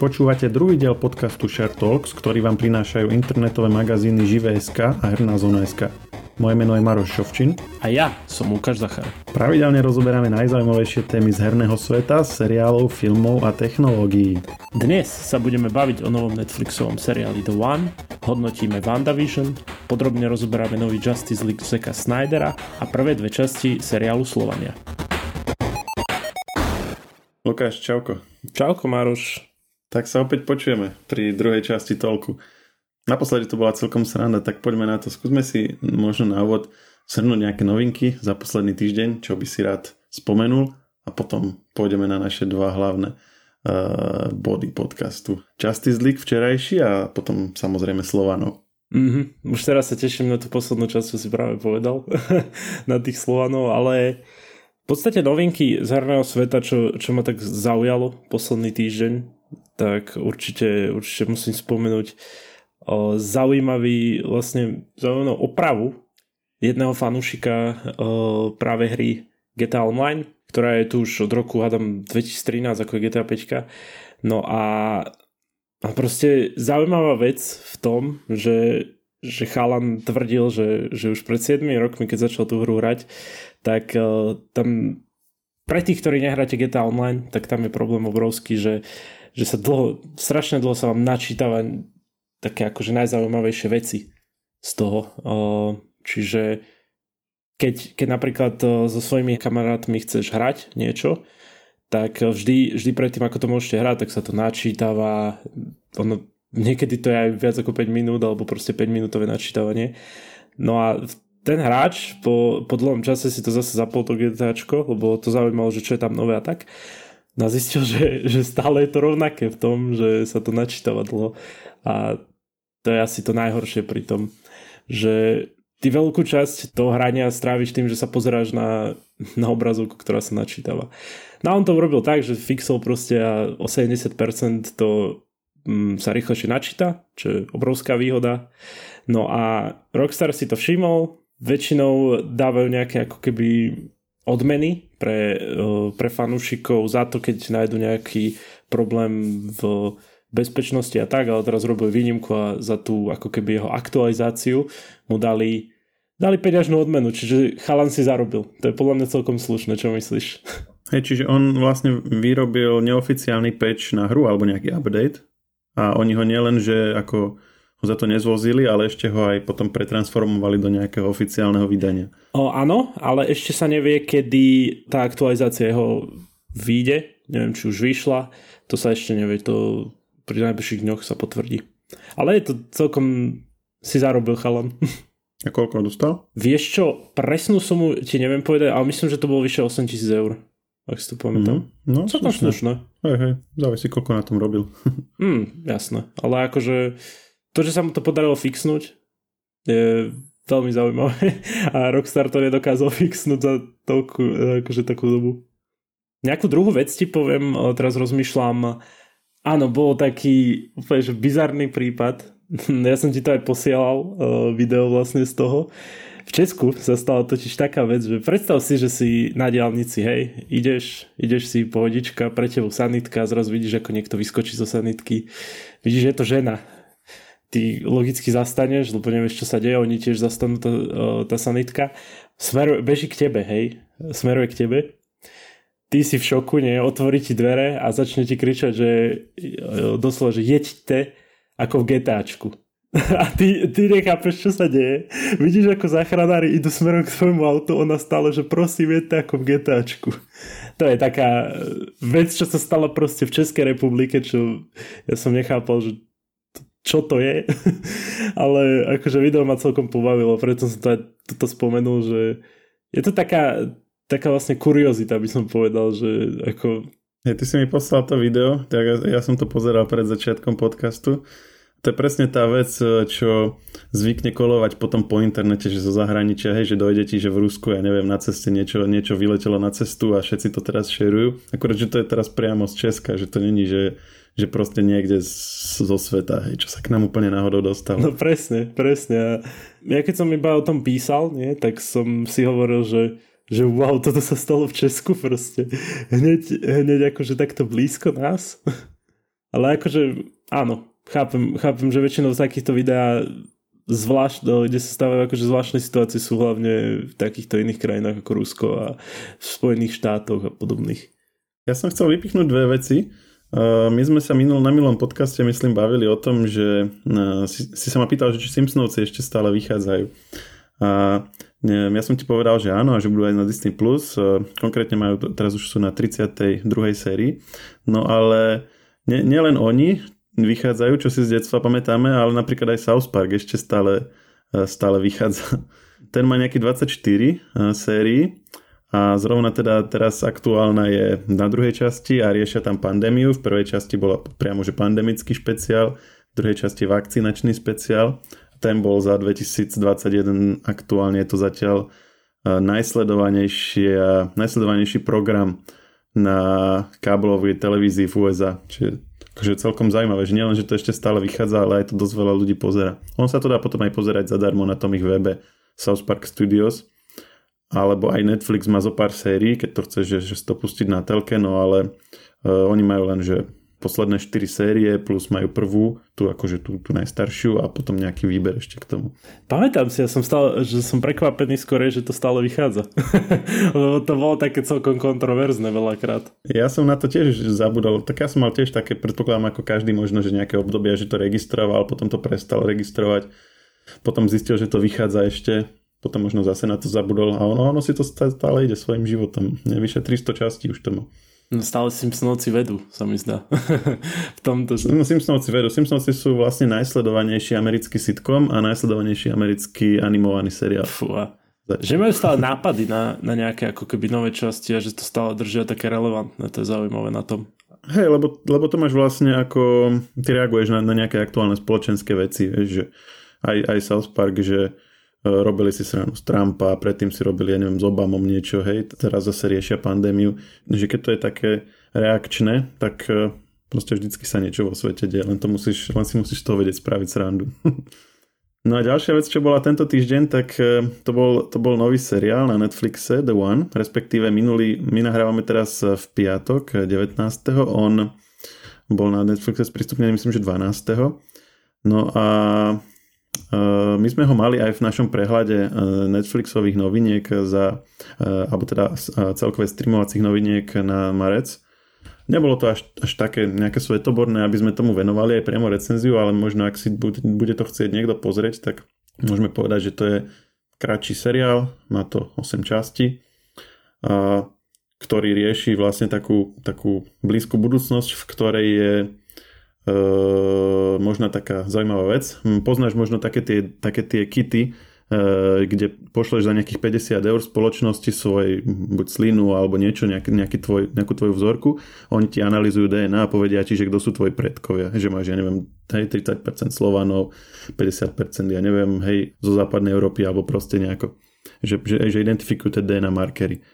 Počúvate druhý diel podcastu Share Talks, ktorý vám prinášajú internetové magazíny Živé.sk a Herná zona.sk. Moje meno je Maroš Šovčin. A ja som Lukáš Zachar. Pravidelne rozoberáme najzaujímavejšie témy z herného sveta, seriálov, filmov a technológií. Dnes sa budeme baviť o novom Netflixovom seriáli The One, hodnotíme WandaVision, podrobne rozoberáme nový Justice League Zeka Snydera a prvé dve časti seriálu Slovania. Lukáš, čauko. Čauko, Maroš. Tak sa opäť počujeme pri druhej časti tolku. Naposledy to bola celkom sranda, tak poďme na to. Skúsme si možno na úvod shrnúť nejaké novinky za posledný týždeň, čo by si rád spomenul a potom pôjdeme na naše dva hlavné uh, body podcastu. Justice League včerajší a potom samozrejme Slovanov. Mm-hmm. Už teraz sa teším na tú poslednú časť, čo si práve povedal, na tých Slovanov, ale v podstate novinky z herného sveta, čo, čo ma tak zaujalo posledný týždeň, tak určite, určite musím spomenúť o, zaujímavý vlastne zaujímavú opravu jedného fanúšika o, práve hry GTA Online, ktorá je tu už od roku, hádam, 2013 ako je GTA 5. No a, a proste zaujímavá vec v tom, že, že Chalan tvrdil, že, že už pred 7 rokmi, keď začal tú hru hrať, tak uh, tam pre tých, ktorí nehráte GTA Online, tak tam je problém obrovský, že uh, že sa dlho, strašne dlho sa vám načítava také akože najzaujímavejšie veci z toho. Čiže keď, keď napríklad so svojimi kamarátmi chceš hrať niečo, tak vždy, vždy predtým, ako to môžete hrať, tak sa to načítava. Ono, niekedy to je aj viac ako 5 minút, alebo proste 5 minútové načítavanie. No a ten hráč po, po dlhom čase si to zase zapol to GTAčko, lebo to zaujímalo, že čo je tam nové a tak. No a zistil, že, že stále je to rovnaké v tom, že sa to načítava dlho. A to je asi to najhoršie pri tom, že ty veľkú časť toho hrania stráviš tým, že sa pozeráš na, na obrazovku, ktorá sa načítava. No a on to urobil tak, že fixol proste a o 70% to mm, sa rýchlejšie načíta, čo je obrovská výhoda. No a Rockstar si to všimol, väčšinou dávajú nejaké ako keby odmeny pre, pre fanúšikov za to, keď nájdu nejaký problém v bezpečnosti a tak, ale teraz robili výnimku a za tú ako keby jeho aktualizáciu mu dali, dali peňažnú odmenu, čiže chalan si zarobil. To je podľa mňa celkom slušné, čo myslíš? Hej, čiže on vlastne vyrobil neoficiálny patch na hru alebo nejaký update a oni ho nielen, že ako ho za to nezvozili, ale ešte ho aj potom pretransformovali do nejakého oficiálneho vydania. O, áno, ale ešte sa nevie, kedy tá aktualizácia jeho vyjde. Neviem, či už vyšla. To sa ešte nevie, to pri najbližších dňoch sa potvrdí. Ale je to celkom si zarobil chalan. A koľko dostal? Vieš čo, presnú sumu ti neviem povedať, ale myslím, že to bolo vyše 8 tisíc eur. Ak si to pamätám. Mm, no, slušné. slušné. Hej, hej, závisí, koľko na tom robil. mm, jasné, ale akože to, že sa mu to podarilo fixnúť, je veľmi zaujímavé. A Rockstar to nedokázal fixnúť za toľku, akože takú dobu. Nejakú druhú vec ti poviem, teraz rozmýšľam. Áno, bol taký úplne že bizarný prípad. Ja som ti to aj posielal, video vlastne z toho. V Česku sa stala totiž taká vec, že predstav si, že si na diálnici, hej, ideš, ideš si pohodička, pre tebou sanitka zrazu vidíš, ako niekto vyskočí zo sanitky. Vidíš, že je to žena ty logicky zastaneš, lebo nevieš, čo sa deje, oni tiež zastanú tá, tá sanitka, smeruje, beží k tebe, hej, smeruje k tebe, ty si v šoku, nie, otvorí ti dvere a začne ti kričať, že doslova, že jeďte ako v GTAčku. A ty, ty nechápeš, čo sa deje. Vidíš, ako záchranári idú smerom k tvojmu autu, ona stále, že prosím, jeďte ako v GTAčku. To je taká vec, čo sa stala proste v Českej republike, čo ja som nechápal, že čo to je, ale akože video ma celkom pobavilo, preto som to aj toto spomenul, že je to taká, taká vlastne kuriozita, by som povedal, že ako... Ja, ty si mi poslal to video, tak ja, ja som to pozeral pred začiatkom podcastu. To je presne tá vec, čo zvykne kolovať potom po internete, že zo zahraničia, hej, že dojde ti, že v Rusku, ja neviem, na ceste niečo, niečo vyletelo na cestu a všetci to teraz šerujú. Akurát, že to je teraz priamo z Česka, že to není, že že proste niekde zo sveta, hej, čo sa k nám úplne náhodou dostalo. No presne, presne. Ja keď som iba o tom písal, nie, tak som si hovoril, že že wow, toto sa stalo v Česku proste. Hneď, hneď akože takto blízko nás. Ale akože áno, chápem, chápem, že väčšinou z takýchto videá zvlášť, no, kde sa stávajú akože zvláštne situácie sú hlavne v takýchto iných krajinách ako Rusko a v Spojených štátoch a podobných. Ja som chcel vypichnúť dve veci. Uh, my sme sa minul, na milom podcaste, myslím, bavili o tom, že uh, si, si sa ma pýtal, že či Simpsonovci ešte stále vychádzajú. A ja som ti povedal, že áno a že budú aj na Disney+. Plus. Uh, konkrétne majú, teraz už sú na 32. sérii. No ale nielen nie oni, vychádzajú, čo si z detstva pamätáme, ale napríklad aj South Park ešte stále, stále vychádza. Ten má nejaký 24 e, sérií a zrovna teda teraz aktuálna je na druhej časti a riešia tam pandémiu. V prvej časti bola priamo že pandemický špeciál, v druhej časti vakcinačný špeciál. Ten bol za 2021, aktuálne je to zatiaľ e, najsledovanejší program na káblovej televízii v USA. Čiže Takže celkom zaujímavé, že nielen, že to ešte stále vychádza, ale aj to dosť veľa ľudí pozera. On sa to dá potom aj pozerať zadarmo na tom ich webe South Park Studios, alebo aj Netflix má zo pár sérií, keď to chceš, že, že to pustiť na telke, no ale uh, oni majú len, že posledné 4 série plus majú prvú, tú akože tú, tú najstaršiu a potom nejaký výber ešte k tomu. Pamätám si, ja som stále, že som prekvapený skôr, že to stále vychádza. Lebo to bolo také celkom kontroverzné veľakrát. Ja som na to tiež zabudol, tak ja som mal tiež také, predpokladám ako každý možno, že nejaké obdobie, že to registroval, potom to prestal registrovať, potom zistil, že to vychádza ešte, potom možno zase na to zabudol a ono, ono si to stále ide svojim životom. Nevyše 300 častí už to má. No stále Simpsonovci vedú, sa mi zdá. v tomto... No, Simpsonovci vedú. Simpsonovci sú vlastne najsledovanejší americký sitcom a najsledovanejší americký animovaný seriál. Fúha. Že majú stále nápady na, na nejaké ako keby nové časti a že to stále držia také relevantné, to je zaujímavé na tom. Hej, lebo, lebo to máš vlastne ako, ty reaguješ na, na nejaké aktuálne spoločenské veci, vieš, že aj, aj South Park, že uh, robili si sranu z Trumpa, predtým si robili, ja neviem, s Obamom niečo, hej, teraz zase riešia pandémiu, že keď to je také reakčné, tak uh, proste vždycky sa niečo vo svete deje, len, to musíš, len si musíš to vedieť spraviť srandu. No a ďalšia vec, čo bola tento týždeň, tak e, to bol, to bol nový seriál na Netflixe, The One, respektíve minulý, my nahrávame teraz v piatok, 19. On bol na Netflixe sprístupnený, myslím, že 12. No a my sme ho mali aj v našom prehľade e, Netflixových noviniek za, alebo teda celkové streamovacích noviniek na marec. Nebolo to až, až také nejaké svetoborné, aby sme tomu venovali aj priamo recenziu, ale možno ak si bude, to chcieť niekto pozrieť, tak môžeme povedať, že to je kratší seriál, má to 8 častí, ktorý rieši vlastne takú, takú blízku budúcnosť, v ktorej je e, možno taká zaujímavá vec. Poznáš možno také tie, také tie kity, Eh, kde pošleš za nejakých 50 eur spoločnosti svoj buď slinu alebo niečo, nejaký, nejaký tvoj, nejakú tvoju vzorku, oni ti analizujú DNA a povedia ti, že kto sú tvoji predkovia, že máš, ja neviem, hej, 30% Slovanov, 50%, ja neviem, hej, zo západnej Európy alebo proste nejako, že, že, že identifikujú tie DNA markery.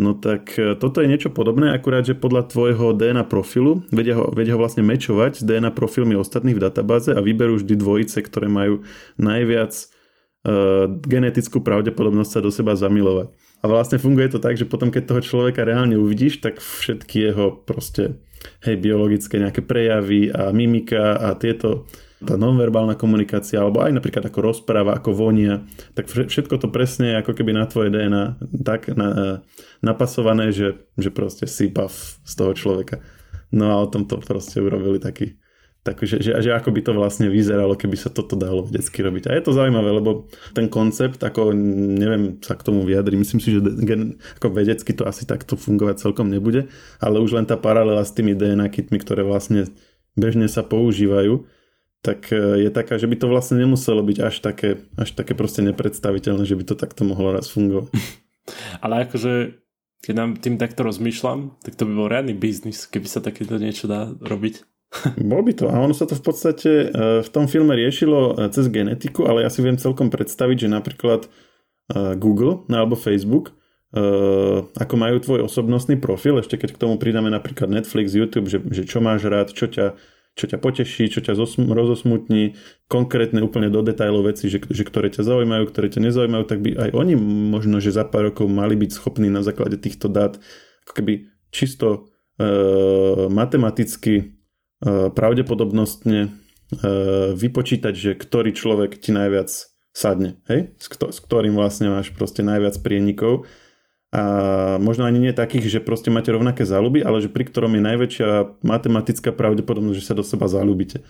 No tak eh, toto je niečo podobné, akurát, že podľa tvojho DNA profilu vedia ho, vedia ho vlastne mečovať s DNA profilmi ostatných v databáze a vyberú vždy dvojice, ktoré majú najviac uh, genetickú pravdepodobnosť sa do seba zamilovať. A vlastne funguje to tak, že potom keď toho človeka reálne uvidíš, tak všetky jeho proste hej, biologické nejaké prejavy a mimika a tieto tá nonverbálna komunikácia, alebo aj napríklad ako rozpráva, ako vonia, tak všetko to presne ako keby na tvoje DNA tak na, e, napasované, že, že proste sípa z toho človeka. No a o tom to proste urobili taký Takže že, že ako by to vlastne vyzeralo, keby sa toto dalo vedecky robiť. A je to zaujímavé, lebo ten koncept, ako neviem sa k tomu vyjadriť, myslím si, že gen, ako vedecky to asi takto fungovať celkom nebude, ale už len tá paralela s tými DNA kitmi, ktoré vlastne bežne sa používajú, tak e, je taká, že by to vlastne nemuselo byť až také, až také proste nepredstaviteľné, že by to takto mohlo raz fungovať. Ale akože keď nám tým takto rozmýšľam, tak to by bol reálny biznis, keby sa takéto niečo dá robiť. Bol by to. A ono sa to v podstate e, v tom filme riešilo e, cez genetiku, ale ja si viem celkom predstaviť, že napríklad e, Google alebo Facebook ako majú tvoj osobnostný profil, ešte keď k tomu pridáme napríklad Netflix, YouTube, že, že čo máš rád, čo ťa, čo ťa poteší, čo ťa rozosmutní, konkrétne úplne do detajlov veci, že, že ktoré ťa zaujímajú, ktoré ťa nezaujímajú, tak by aj oni možno, že za pár rokov mali byť schopní na základe týchto dát ako keby čisto e, matematicky pravdepodobnostne vypočítať, že ktorý človek ti najviac sadne, hej? S, kto, s ktorým vlastne máš proste najviac prienikov a možno ani nie takých, že proste máte rovnaké záľuby, ale že pri ktorom je najväčšia matematická pravdepodobnosť, že sa do seba záľubíte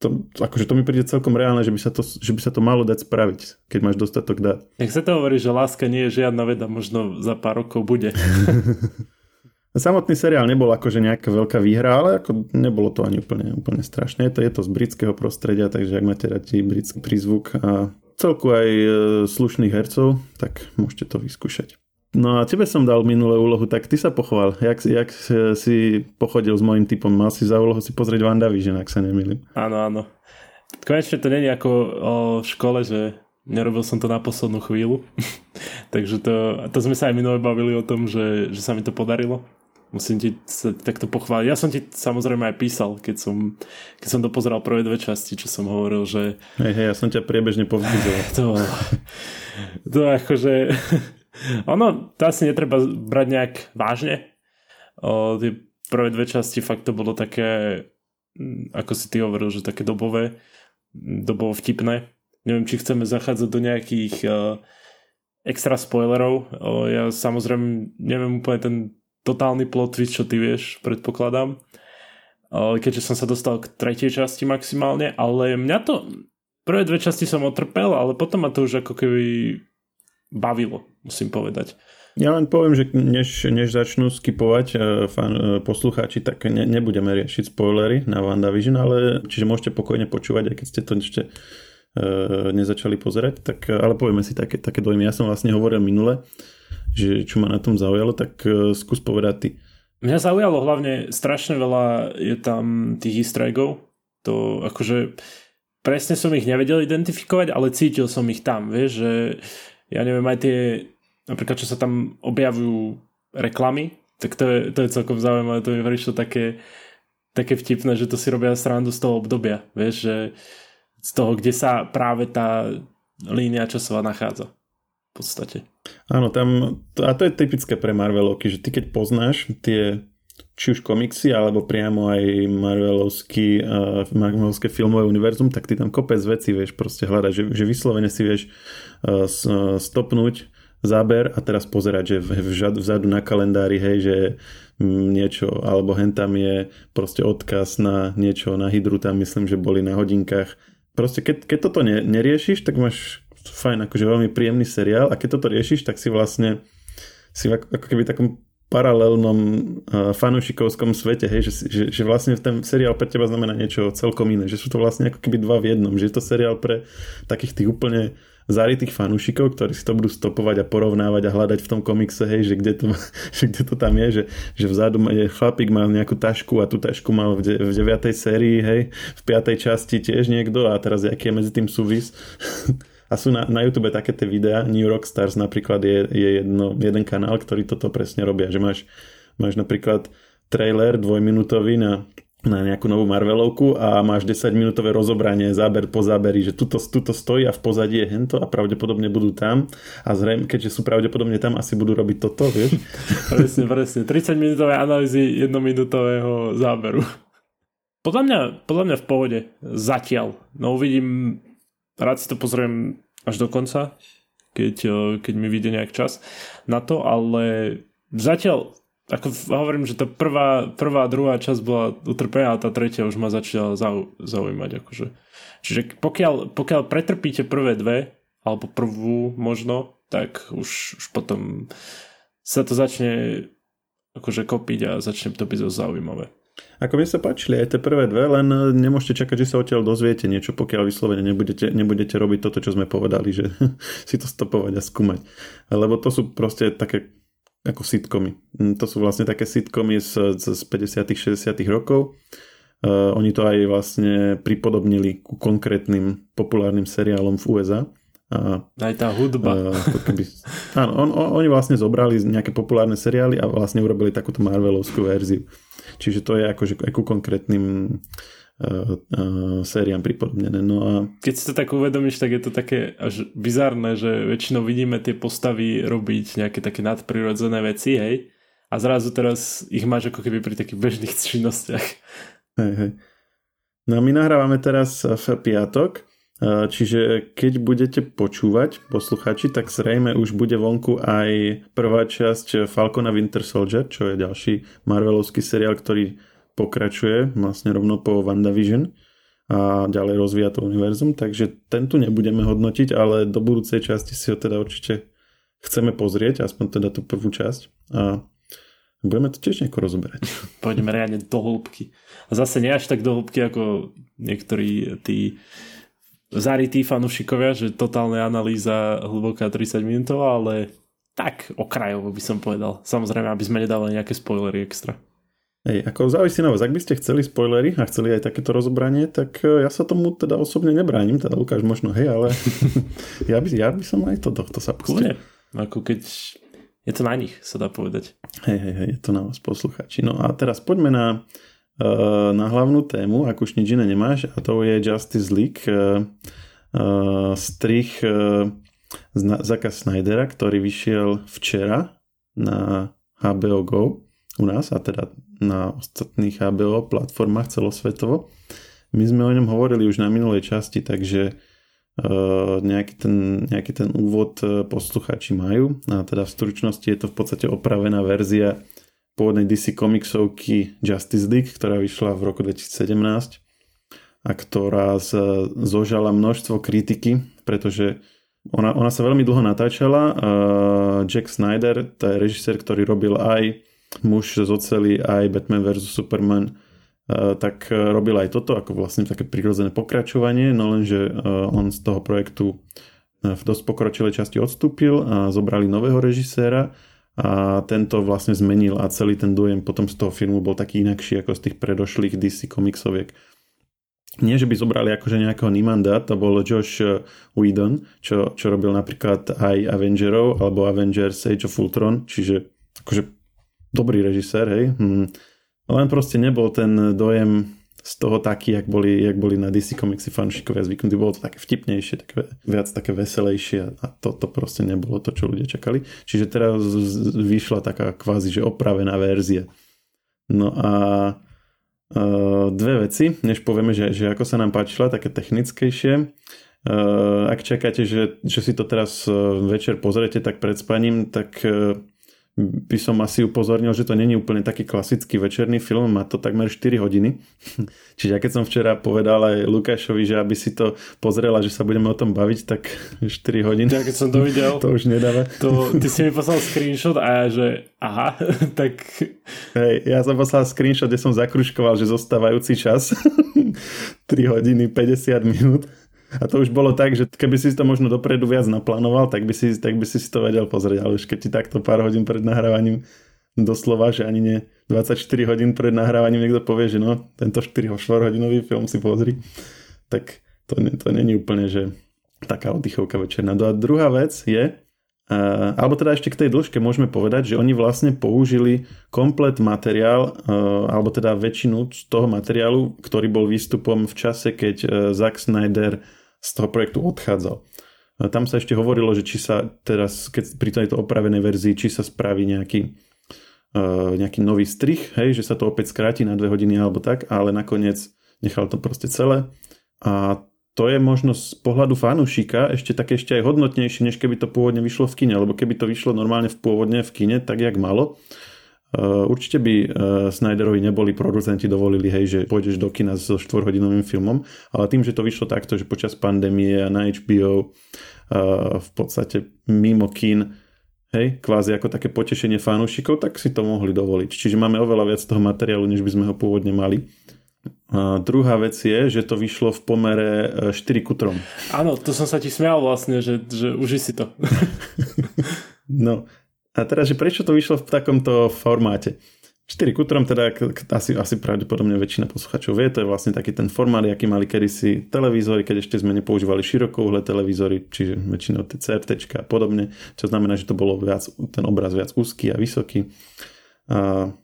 to, akože to mi príde celkom reálne, že by, sa to, že by sa to malo dať spraviť, keď máš dostatok dát. Tak sa to hovorí, že láska nie je žiadna veda, možno za pár rokov bude. Samotný seriál nebol akože nejaká veľká výhra, ale ako nebolo to ani úplne, úplne strašné. Je to, je to z britského prostredia, takže ak máte radi britský prízvuk a celku aj e, slušných hercov, tak môžete to vyskúšať. No a tebe som dal minulé úlohu, tak ty sa pochval. Jak, jak si pochodil s môjim typom? Mal si za úlohu si pozrieť WandaVision, ak sa nemýlim. Áno, áno. Konečne to není ako o škole, že nerobil som to na poslednú chvíľu. Takže to, to sme sa aj minule bavili o tom, že, že sa mi to podarilo. Musím ti sa takto pochváliť. Ja som ti samozrejme aj písal, keď som, keď som to pozeral prvé dve časti, čo som hovoril, že... Hej, hej, ja som ťa priebežne povzbudzoval. To, to akože ono, to asi netreba brať nejak vážne. O, tie prvé dve časti fakt to bolo také, mm, ako si ty hovoril, že také dobové, dobovo vtipné. Neviem, či chceme zachádzať do nejakých uh, extra spoilerov. Uh, ja samozrejme neviem úplne ten totálny plot twist, čo ty vieš, predpokladám. Uh, keďže som sa dostal k tretej časti maximálne, ale mňa to prvé dve časti som otrpel, ale potom ma to už ako keby bavilo, musím povedať. Ja len poviem, že než, než začnú skipovať uh, fan, uh, poslucháči, tak ne, nebudeme riešiť spoilery na WandaVision, ale čiže môžete pokojne počúvať, aj keď ste to ešte uh, nezačali pozerať, tak, ale povieme si také, také dojmy. Ja som vlastne hovoril minule, že čo ma na tom zaujalo, tak uh, skús povedať ty. Mňa zaujalo hlavne strašne veľa je tam tých easter eggov. To akože presne som ich nevedel identifikovať, ale cítil som ich tam, vieš, že ja neviem, aj tie, napríklad čo sa tam objavujú reklamy, tak to je, to je celkom zaujímavé, to mi prišlo také, také vtipné, že to si robia srandu z toho obdobia, vieš, že z toho, kde sa práve tá línia časová nachádza v podstate. Áno, tam, a to je typické pre Marvelovky, že ty keď poznáš tie či už komiksy, alebo priamo aj Marvelovský, uh, Marvelovské filmové univerzum, tak ty tam kopec veci vieš proste hľadať, že, že vyslovene si vieš uh, stopnúť záber a teraz pozerať, že vzadu, vzadu na kalendári, hej, že niečo, alebo hen tam je proste odkaz na niečo, na hydru tam myslím, že boli na hodinkách. Proste keď, keď toto ne, neriešiš, tak máš fajn, akože veľmi príjemný seriál a keď toto riešiš, tak si vlastne si ako, ako keby takom paralelnom uh, fanúšikovskom svete, hej, že, že, že vlastne ten seriál pre teba znamená niečo celkom iné, že sú to vlastne ako keby dva v jednom, že je to seriál pre takých tých úplne zarytých fanúšikov, ktorí si to budú stopovať a porovnávať a hľadať v tom komikse, hej, že kde to, že kde to tam je, že, že vzadu je chlapík má nejakú tašku a tú tašku mal v, de, v 9. sérii, hej, v 5. časti tiež niekto a teraz aký je medzi tým súvis. A sú na, na YouTube také tie videá, New Rock Stars napríklad je, je jedno, jeden kanál, ktorý toto presne robia, že máš, máš napríklad trailer dvojminútový na, na nejakú novú Marvelovku a máš 10 minútové rozobranie, záber po záberi, že tuto, tuto stojí a v pozadí je hento a pravdepodobne budú tam a zrejme, keďže sú pravdepodobne tam, asi budú robiť toto, vieš? presne, presne. 30 minútové analýzy jednominútového záberu. Podľa mňa, podľa mňa v pohode. Zatiaľ. No uvidím, rád si to pozriem až do konca, keď, eh, keď mi vyjde nejak čas na to, ale zatiaľ ako hovorím, že tá prvá, prvá druhá časť bola utrpená a tá tretia už ma začala zau, zaujímať. Akože. Čiže pokiaľ, pokiaľ pretrpíte prvé dve, alebo prvú možno, tak už, už potom sa to začne akože kopiť a začne to byť zaujímavé. Ako mi sa páčili aj tie prvé dve, len e, nemôžete čakať, že sa odtiaľ dozviete niečo, pokiaľ vyslovene nebudete, nebudete robiť toto, čo sme povedali, že si to stopovať a skúmať. Lebo to sú proste také ako sitcomy. Mm, to sú vlastne také sitcomy z, z 50 60 rokov. Uh, oni to aj vlastne pripodobnili ku konkrétnym populárnym seriálom v USA. A, aj tá hudba. Uh, keby, áno, on, on, oni vlastne zobrali nejaké populárne seriály a vlastne urobili takúto Marvelovskú verziu. Čiže to je akože ku konkrétnym uh, uh, sériám pripodobnené. No a... Keď si to tak uvedomíš, tak je to také až bizarné, že väčšinou vidíme tie postavy robiť nejaké také nadprirodzené veci, hej? A zrazu teraz ich máš ako keby pri takých bežných činnostiach. Hej, hej. No a my nahrávame teraz v piatok, čiže keď budete počúvať, posluchači, tak zrejme už bude vonku aj prvá časť Falcona Winter Soldier, čo je ďalší Marvelovský seriál, ktorý pokračuje vlastne rovno po WandaVision a ďalej rozvíja to univerzum, takže ten tu nebudeme hodnotiť, ale do budúcej časti si ho teda určite chceme pozrieť, aspoň teda tú prvú časť a budeme to tiež nejako rozoberať. Pôjdeme riadne do hĺbky. A zase nie až tak do hĺbky ako niektorí tí zarytí fanúšikovia, že totálna analýza hlboká 30 minútová, ale tak okrajovo by som povedal. Samozrejme, aby sme nedávali nejaké spoilery extra. Hej, ako závisí na vás. Ak by ste chceli spoilery a chceli aj takéto rozobranie, tak e, ja sa tomu teda osobne nebránim, teda Lukáš možno, hej, ale ja, by, ja by som aj to tohto sa pustil. Kľudne. Ako keď je to na nich, sa dá povedať. Hej, hej, hej, je to na vás posluchači. No a teraz poďme na, na hlavnú tému, ak už nič iné nemáš, a to je Justice League, uh, uh, strich Zaka Snydera, ktorý vyšiel včera na HBO Go u nás a teda na ostatných HBO platformách celosvetovo. My sme o ňom hovorili už na minulej časti, takže nejaký, ten, nejaký ten úvod posluchači majú. A teda v stručnosti je to v podstate opravená verzia pôvodnej DC komiksovky Justice League, ktorá vyšla v roku 2017 a ktorá zožala množstvo kritiky, pretože ona, ona sa veľmi dlho natáčala. Jack Snyder, to je režisér, ktorý robil aj muž z oceli aj Batman vs. Superman tak robil aj toto ako vlastne také prirodzené pokračovanie, no lenže on z toho projektu v dosť pokročilej časti odstúpil a zobrali nového režiséra a tento vlastne zmenil a celý ten dojem potom z toho filmu bol taký inakší ako z tých predošlých DC komiksoviek. Nie, že by zobrali akože nejakého Nimanda, to bol Josh Whedon, čo, čo robil napríklad aj Avengerov alebo Avengers Age of Ultron, čiže akože dobrý režisér, hej. Hm. Len proste nebol ten dojem z toho taký, jak boli, jak boli na DC Comicsy fanšikovia zvyknutí. Bolo to také vtipnejšie, také, viac také veselejšie a to, to proste nebolo to, čo ľudia čakali. Čiže teraz vyšla taká kvázi, že opravená verzia. No a uh, dve veci, než povieme, že, že ako sa nám páčila, také technickejšie. Uh, ak čakáte, že, že si to teraz uh, večer pozrete tak pred spaním, tak uh, by som asi upozornil, že to není úplne taký klasický večerný film, má to takmer 4 hodiny. Čiže keď som včera povedal aj Lukášovi, že aby si to pozrela, že sa budeme o tom baviť, tak 4 hodiny. Ja keď som to videl, to už nedáva. To, ty si mi poslal screenshot a ja, že aha, tak... Hej, ja som poslal screenshot, kde som zakruškoval, že zostávajúci čas 3 hodiny 50 minút a to už bolo tak, že keby si to možno dopredu viac naplánoval, tak by si, tak by si to vedel pozrieť, ale už keď ti takto pár hodín pred nahrávaním doslova, že ani nie 24 hodín pred nahrávaním niekto povie, že no, tento 4 hodinový film si pozri, tak to, to není úplne, že taká oddychovka večerná. No a druhá vec je, Uh, alebo teda ešte k tej dĺžke môžeme povedať, že oni vlastne použili komplet materiál, uh, alebo teda väčšinu z toho materiálu, ktorý bol výstupom v čase, keď uh, Zack Snyder z toho projektu odchádzal. Tam sa ešte hovorilo, že či sa teraz, keď pri tejto opravenej verzii, či sa spraví nejaký, uh, nejaký nový strich, hej, že sa to opäť skráti na dve hodiny alebo tak, ale nakoniec nechal to proste celé. A to je možno z pohľadu fanúšika ešte také ešte aj hodnotnejšie, než keby to pôvodne vyšlo v kine, lebo keby to vyšlo normálne v pôvodne v kine, tak jak malo, určite by uh, Snyderovi neboli producenti dovolili, hej, že pôjdeš do kina so štvorhodinovým filmom, ale tým, že to vyšlo takto, že počas pandémie a na HBO uh, v podstate mimo kín, hej, kvázi ako také potešenie fanúšikov, tak si to mohli dovoliť. Čiže máme oveľa viac toho materiálu, než by sme ho pôvodne mali. A druhá vec je, že to vyšlo v pomere 4 ku 3. Áno, to som sa ti smial vlastne, že, že uži si to. no, a teraz, že prečo to vyšlo v takomto formáte? 4 kutrom, teda asi, asi pravdepodobne väčšina posluchačov vie, to je vlastne taký ten formát, aký mali kedysi televízory, keď ešte sme nepoužívali širokouhle televízory, čiže väčšinou tie CRT a podobne, čo znamená, že to bolo viac, ten obraz viac úzky a vysoký. A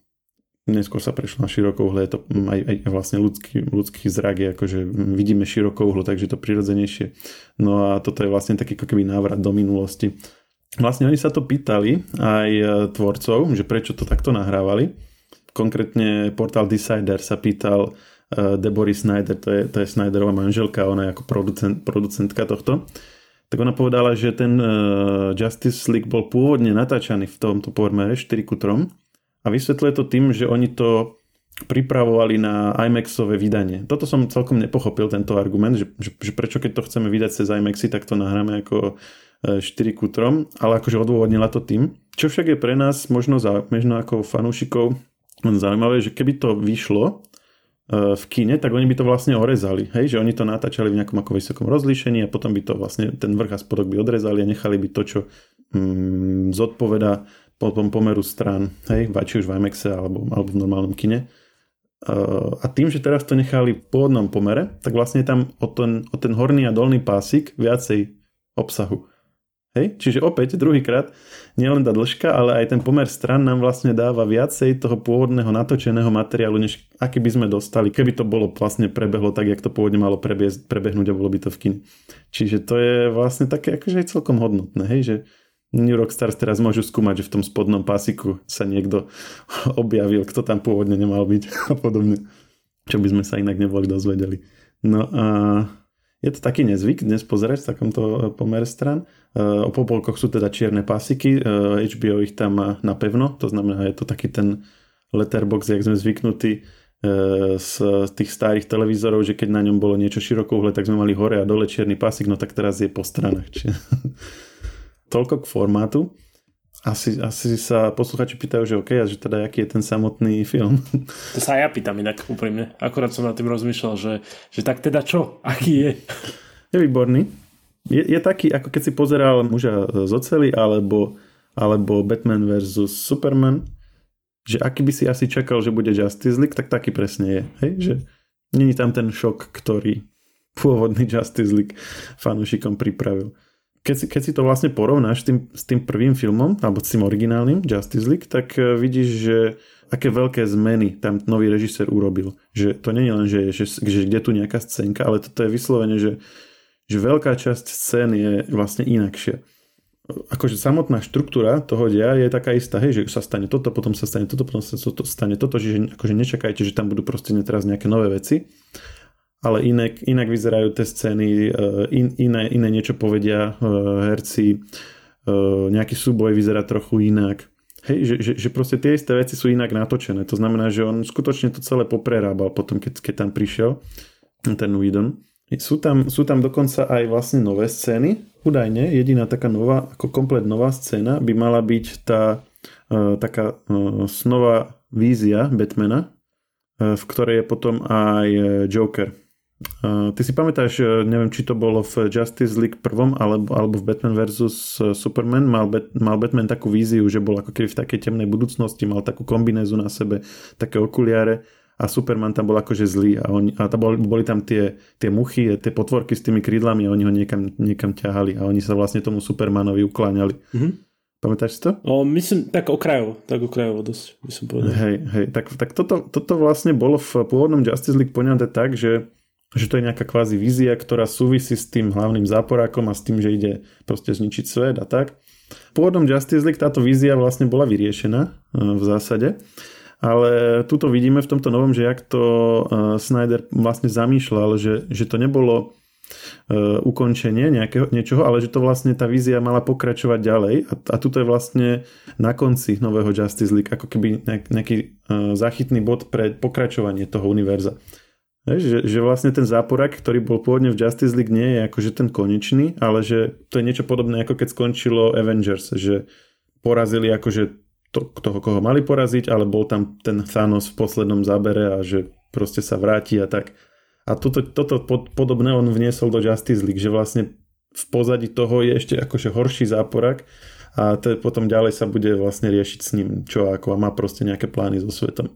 neskôr sa prešlo na širokouhle, je to aj, aj vlastne ľudský, ľudský zrak akože vidíme širokouhlo, takže to prirodzenejšie. No a toto je vlastne taký ako keby návrat do minulosti Vlastne oni sa to pýtali aj e, tvorcov, že prečo to takto nahrávali. Konkrétne portál Decider sa pýtal Deborah Snyder, to je, to je Snyderová manželka, ona je ako producent, producentka tohto, tak ona povedala, že ten Justice League bol pôvodne natáčaný v tomto pormere 4 ku 3 a vysvetľuje to tým, že oni to pripravovali na IMAXové vydanie. Toto som celkom nepochopil, tento argument, že, že, že prečo keď to chceme vydať cez IMAXy, tak to nahráme ako 4 ku 3, ale akože odôvodnila to tým. Čo však je pre nás možno, za, možno ako fanúšikov zaujímavé, že keby to vyšlo e, v kine, tak oni by to vlastne orezali. Hej, že oni to natáčali v nejakom ako vysokom rozlíšení a potom by to vlastne ten vrch a spodok by odrezali a nechali by to, čo mm, zodpoveda potom pomeru strán, hej, či už v IMAXe alebo, alebo v normálnom kine. A tým, že teraz to nechali v pôvodnom pomere, tak vlastne tam o ten, o ten horný a dolný pásik viacej obsahu. Hej? Čiže opäť druhýkrát nielen tá dĺžka, ale aj ten pomer stran nám vlastne dáva viacej toho pôvodného natočeného materiálu, než aký by sme dostali, keby to bolo vlastne prebehlo tak, jak to pôvodne malo prebehnúť a bolo by to v kine. Čiže to je vlastne také akože aj celkom hodnotné, hej? že New Rockstars teraz môžu skúmať, že v tom spodnom pásiku sa niekto objavil, kto tam pôvodne nemal byť a podobne. Čo by sme sa inak neboli dozvedeli. No a je to taký nezvyk dnes pozerať v takomto e, pomere stran. E, o popolkoch sú teda čierne pasiky, HBO e, ich tam má napevno, to znamená, je to taký ten letterbox, jak sme zvyknutí z tých starých televízorov, že keď na ňom bolo niečo širokouhle, tak sme mali hore a dole čierny pasik, no tak teraz je po stranách. Čiže... Toľko k formátu. Asi, asi sa posluchači pýtajú, že OK, a že teda aký je ten samotný film. To sa aj ja pýtam inak úprimne. Akorát som nad tým rozmýšľal, že, že tak teda čo? Aký je? Je výborný. Je, je taký, ako keď si pozeral muža z oceli alebo, alebo Batman vs. Superman, že aký by si asi čakal, že bude Justice League, tak taký presne je. Hej? Že není tam ten šok, ktorý pôvodný Justice League fanúšikom pripravil keď si, keď si to vlastne porovnáš s tým, s tým prvým filmom, alebo s tým originálnym Justice League, tak e, vidíš, že aké veľké zmeny tam nový režisér urobil. Že to nie je len, že, že, že kde tu nejaká scénka, ale toto je vyslovene, že, že veľká časť scén je vlastne inakšia. Akože samotná štruktúra toho dia je taká istá, hej, že sa stane toto, potom sa stane toto, potom sa toto, stane toto, že akože nečakajte, že tam budú proste teraz nejaké nové veci ale inak, inak vyzerajú tie scény, e, in, iné, iné niečo povedia e, herci, e, nejaký súboj vyzerá trochu inak. Hej, že, že, že proste tie isté veci sú inak natočené. To znamená, že on skutočne to celé poprerábal potom, keď, keď tam prišiel ten Whedon. Sú tam, sú tam dokonca aj vlastne nové scény. Údajne jediná taká nová, ako komplet nová scéna by mala byť tá uh, taká snová vízia Batmana, v ktorej je potom aj Joker ty si pamätáš, neviem, či to bolo v Justice League prvom, alebo, alebo v Batman vs. Superman, mal, Bat, mal Batman takú víziu, že bol ako keby v takej temnej budúcnosti, mal takú kombinézu na sebe, také okuliare a Superman tam bol akože zlý a, oni, a tam boli, boli tam tie, tie muchy, tie potvorky s tými krídlami a oni ho niekam, niekam ťahali a oni sa vlastne tomu Supermanovi ukláňali. Mm-hmm. Pamätáš si to? O, myslím, tak okrajovo, tak okrajovo dosť, by som povedal. Hej, hej, tak, tak toto, toto vlastne bolo v pôvodnom Justice League poňaté tak, že že to je nejaká kvázi vízia, ktorá súvisí s tým hlavným záporákom a s tým, že ide proste zničiť svet a tak. Pôvodom Justice League táto vízia vlastne bola vyriešená e, v zásade, ale tuto vidíme v tomto novom, že jak to e, Snyder vlastne zamýšľal, že, že to nebolo e, ukončenie nejakého, niečoho, ale že to vlastne tá vízia mala pokračovať ďalej a, a tuto je vlastne na konci nového Justice League ako keby nejaký záchytný bod pre pokračovanie toho univerza. Že, že vlastne ten záporak, ktorý bol pôvodne v Justice League, nie je akože ten konečný, ale že to je niečo podobné, ako keď skončilo Avengers, že porazili akože to, toho, koho mali poraziť, ale bol tam ten Thanos v poslednom zábere a že proste sa vráti a tak. A toto, toto pod, podobné on vniesol do Justice League, že vlastne v pozadí toho je ešte akože horší záporak a to potom ďalej sa bude vlastne riešiť s ním, čo ako a má proste nejaké plány so svetom.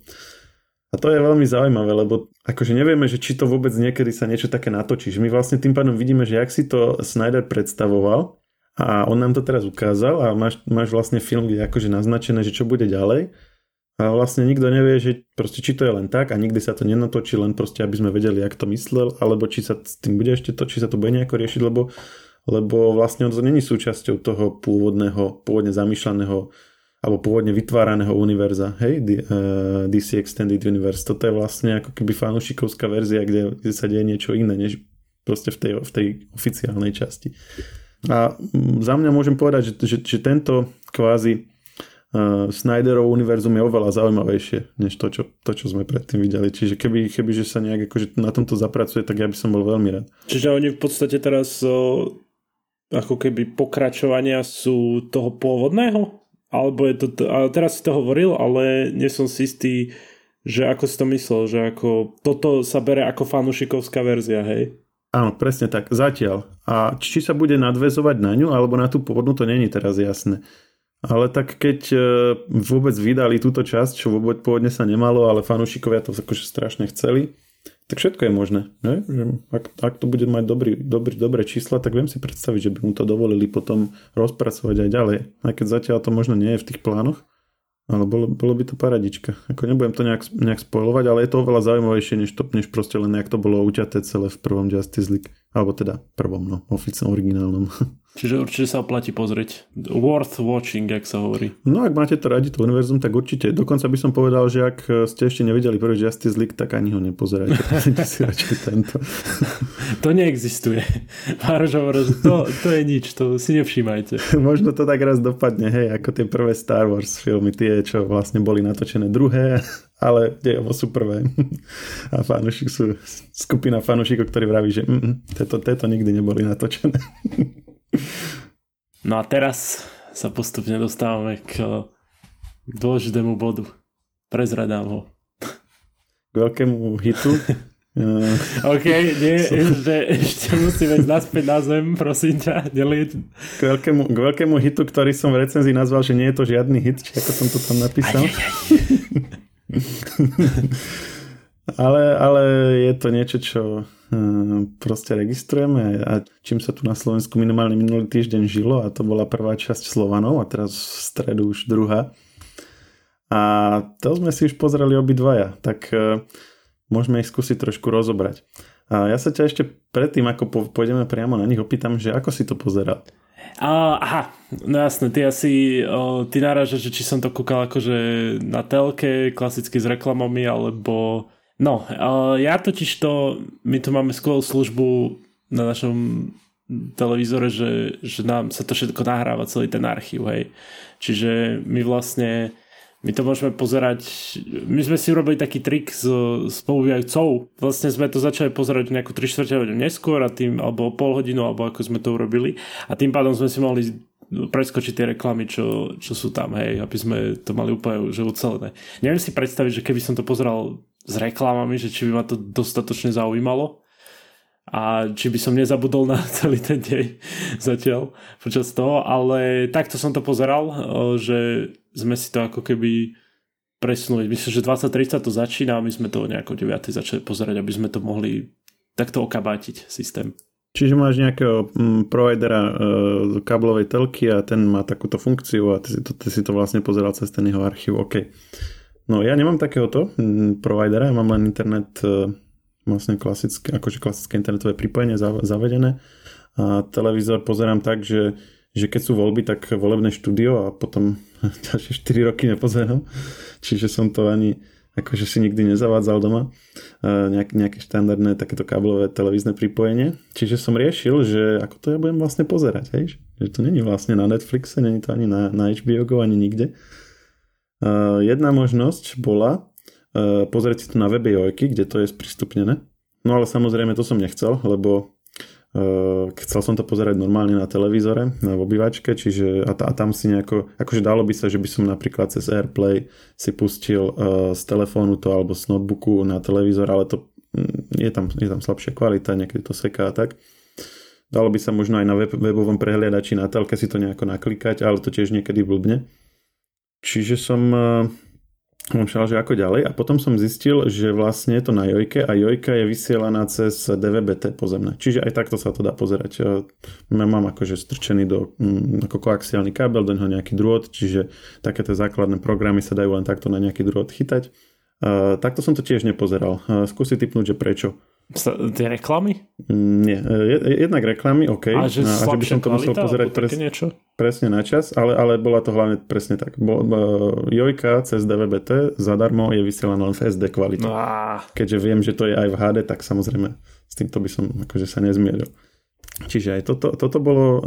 A to je veľmi zaujímavé, lebo akože nevieme, že či to vôbec niekedy sa niečo také natočí. Že my vlastne tým pádom vidíme, že ak si to Snyder predstavoval a on nám to teraz ukázal a máš, máš vlastne film, kde akože naznačené, že čo bude ďalej. A vlastne nikto nevie, že proste či to je len tak a nikdy sa to nenatočí, len proste aby sme vedeli, jak to myslel, alebo či sa s tým bude ešte to, či sa to bude nejako riešiť, lebo, lebo vlastne on to není súčasťou toho pôvodného, pôvodne zamýšľaného alebo pôvodne vytváraného univerza, hej, DC Extended Universe. Toto je vlastne ako keby fanúšikovská verzia, kde, kde sa deje niečo iné, než proste v tej, v tej oficiálnej časti. A za mňa môžem povedať, že, že, že tento kvázi uh, Snyderov univerzum je oveľa zaujímavejšie, než to čo, to, čo sme predtým videli. Čiže keby, keby že sa nejak akože na tomto zapracuje, tak ja by som bol veľmi rád. Čiže oni v podstate teraz uh, ako keby pokračovania sú toho pôvodného? Alebo je to, ale teraz si to hovoril, ale nie som si istý, že ako si to myslel, že ako toto sa bere ako fanušikovská verzia, hej? Áno, presne tak, zatiaľ. A či sa bude nadvezovať na ňu, alebo na tú pôvodnú, to není teraz jasné. Ale tak keď e, vôbec vydali túto časť, čo vôbec pôvodne sa nemalo, ale fanúšikovia to akože strašne chceli, tak všetko je možné. Ne? Že ak, ak to bude mať dobrý, dobrý, dobré čísla, tak viem si predstaviť, že by mu to dovolili potom rozpracovať aj ďalej. Aj keď zatiaľ to možno nie je v tých plánoch, ale bolo, bolo by to paradička. Ako nebudem to nejak, nejak spojovať, ale je to oveľa zaujímavejšie, než, to, než proste len nejak to bolo uťaté celé v prvom Justice League. Alebo teda prvom, no, oficiálnom, originálnom. Čiže určite sa oplatí pozrieť. Worth watching, jak sa hovorí. No ak máte to radi, to univerzum, tak určite. Dokonca by som povedal, že ak ste ešte nevideli prvý Justice League, tak ani ho nepozerajte. si radšej tento. to neexistuje. Mároš hovorí, že to, to je nič, to si nevšímajte. Možno to tak raz dopadne, hej, ako tie prvé Star Wars filmy, tie, čo vlastne boli natočené druhé, ale dejovo sú prvé. A fanúšik sú skupina fanúšikov, ktorí vraví, že mm, mm, tieto, tieto nikdy neboli natočené. No a teraz sa postupne dostávame k dôležitému bodu. Prezradám ho. K veľkému hitu. OK, nie, ešte, ešte musíme ísť naspäť na zem, prosím ťa, nelieť. K veľkému, k veľkému hitu, ktorý som v recenzii nazval, že nie je to žiadny hit, či ako som to tam napísal. Aj, aj, aj. ale, ale je to niečo, čo Hm, proste registrujeme a čím sa tu na Slovensku minimálne minulý týždeň žilo a to bola prvá časť Slovanov a teraz v stredu už druhá. A to sme si už pozreli obidvaja, tak uh, môžeme ich skúsiť trošku rozobrať. A ja sa ťa ešte predtým, ako pôjdeme priamo na nich, opýtam, že ako si to pozeral? Uh, aha, no jasné, ty asi, uh, ty náražaš, že či som to kúkal akože na telke, klasicky s reklamami, alebo No, ja totiž to, my tu máme skvelú službu na našom televízore, že, že nám sa to všetko nahráva, celý ten archív, hej. Čiže my vlastne, my to môžeme pozerať, my sme si urobili taký trik s, s. Vlastne sme to začali pozerať nejakú 3 čtvrte hodinu neskôr a tým, alebo pol hodinu, alebo ako sme to urobili. A tým pádom sme si mohli preskočiť tie reklamy, čo, čo sú tam, hej, aby sme to mali úplne že ucelené. Neviem si predstaviť, že keby som to pozeral s reklamami, že či by ma to dostatočne zaujímalo a či by som nezabudol na celý ten deň zatiaľ počas toho, ale takto som to pozeral, že sme si to ako keby presunuli. Myslím, že 2030 to začína a my sme to nejako 9. začali pozerať, aby sme to mohli takto okabátiť systém. Čiže máš nejakého mm, providera e, káblovej telky a ten má takúto funkciu a ty si, to, ty si to vlastne pozeral cez ten jeho archív. OK. No ja nemám takéhoto mm, providera, ja mám len internet e, vlastne klasické, akože klasické internetové pripojenie zavedené a televízor pozerám tak, že, že keď sú voľby, tak volebné štúdio a potom ďalšie 4 roky nepozerám. Čiže som to ani akože si nikdy nezavádzal doma nejak, nejaké štandardné takéto káblové televízne pripojenie. Čiže som riešil, že ako to ja budem vlastne pozerať, hej? že to není vlastne na Netflixe, není to ani na, na HBO Go, ani nikde. Jedna možnosť bola pozrieť si to na webe Jojky, kde to je sprístupnené. No ale samozrejme to som nechcel, lebo Uh, chcel som to pozerať normálne na televízore, na obývačke, čiže a, a tam si nejako, akože dalo by sa, že by som napríklad cez Airplay si pustil uh, z telefónu to alebo z notebooku na televízor, ale to mm, je tam, je tam slabšia kvalita, niekedy to seká a tak. Dalo by sa možno aj na web, webovom prehliadači na telke si to nejako naklikať, ale to tiež niekedy blbne. Čiže som uh, Omšal, že ako ďalej a potom som zistil, že vlastne je to na Jojke a Jojka je vysielaná cez DVBT pozemné. Čiže aj takto sa to dá pozerať. Ja mám akože strčený do mm, ako koaxiálny kábel, do neho nejaký drôt, čiže takéto základné programy sa dajú len takto na nejaký drôt chytať. Uh, takto som to tiež nepozeral. Uh, skúsi typnúť, že prečo. Tie reklamy? Mm, nie, e, jednak reklamy, OK. A že, a, že by som to musel pozerať pres, niečo? presne na čas, ale, ale bola to hlavne presne tak. Bo, bo, Jojka cez DVBT zadarmo je vysielaná len v SD kvalite. No a... Keďže viem, že to je aj v HD, tak samozrejme s týmto by som akože sa nezmieril. Čiže aj toto, toto bolo uh,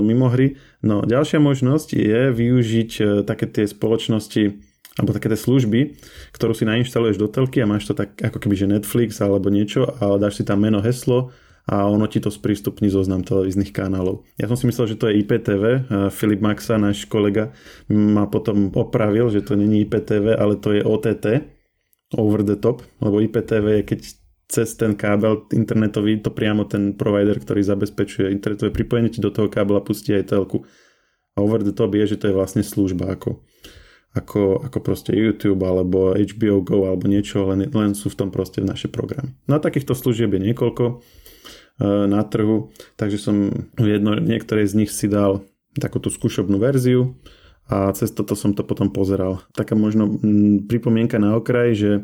mimo hry. No ďalšia možnosť je využiť uh, také tie spoločnosti alebo také tie služby, ktorú si nainštaluješ do telky a máš to tak ako keby že Netflix alebo niečo a dáš si tam meno, heslo a ono ti to sprístupní zoznam televíznych kanálov. Ja som si myslel, že to je IPTV. Filip Maxa, náš kolega, ma potom opravil, že to není IPTV, ale to je OTT, over the top, lebo IPTV je keď cez ten kábel internetový to priamo ten provider, ktorý zabezpečuje internetové pripojenie ti do toho kábla pustí aj telku. A over the top je, že to je vlastne služba ako ako, ako proste YouTube alebo HBO Go alebo niečo, len, len sú v tom proste naše programy. No takýchto služieb je niekoľko e, na trhu, takže som jedno, niektoré z nich si dal takúto skúšobnú verziu a cez toto som to potom pozeral. Taká možno pripomienka na okraj, že e,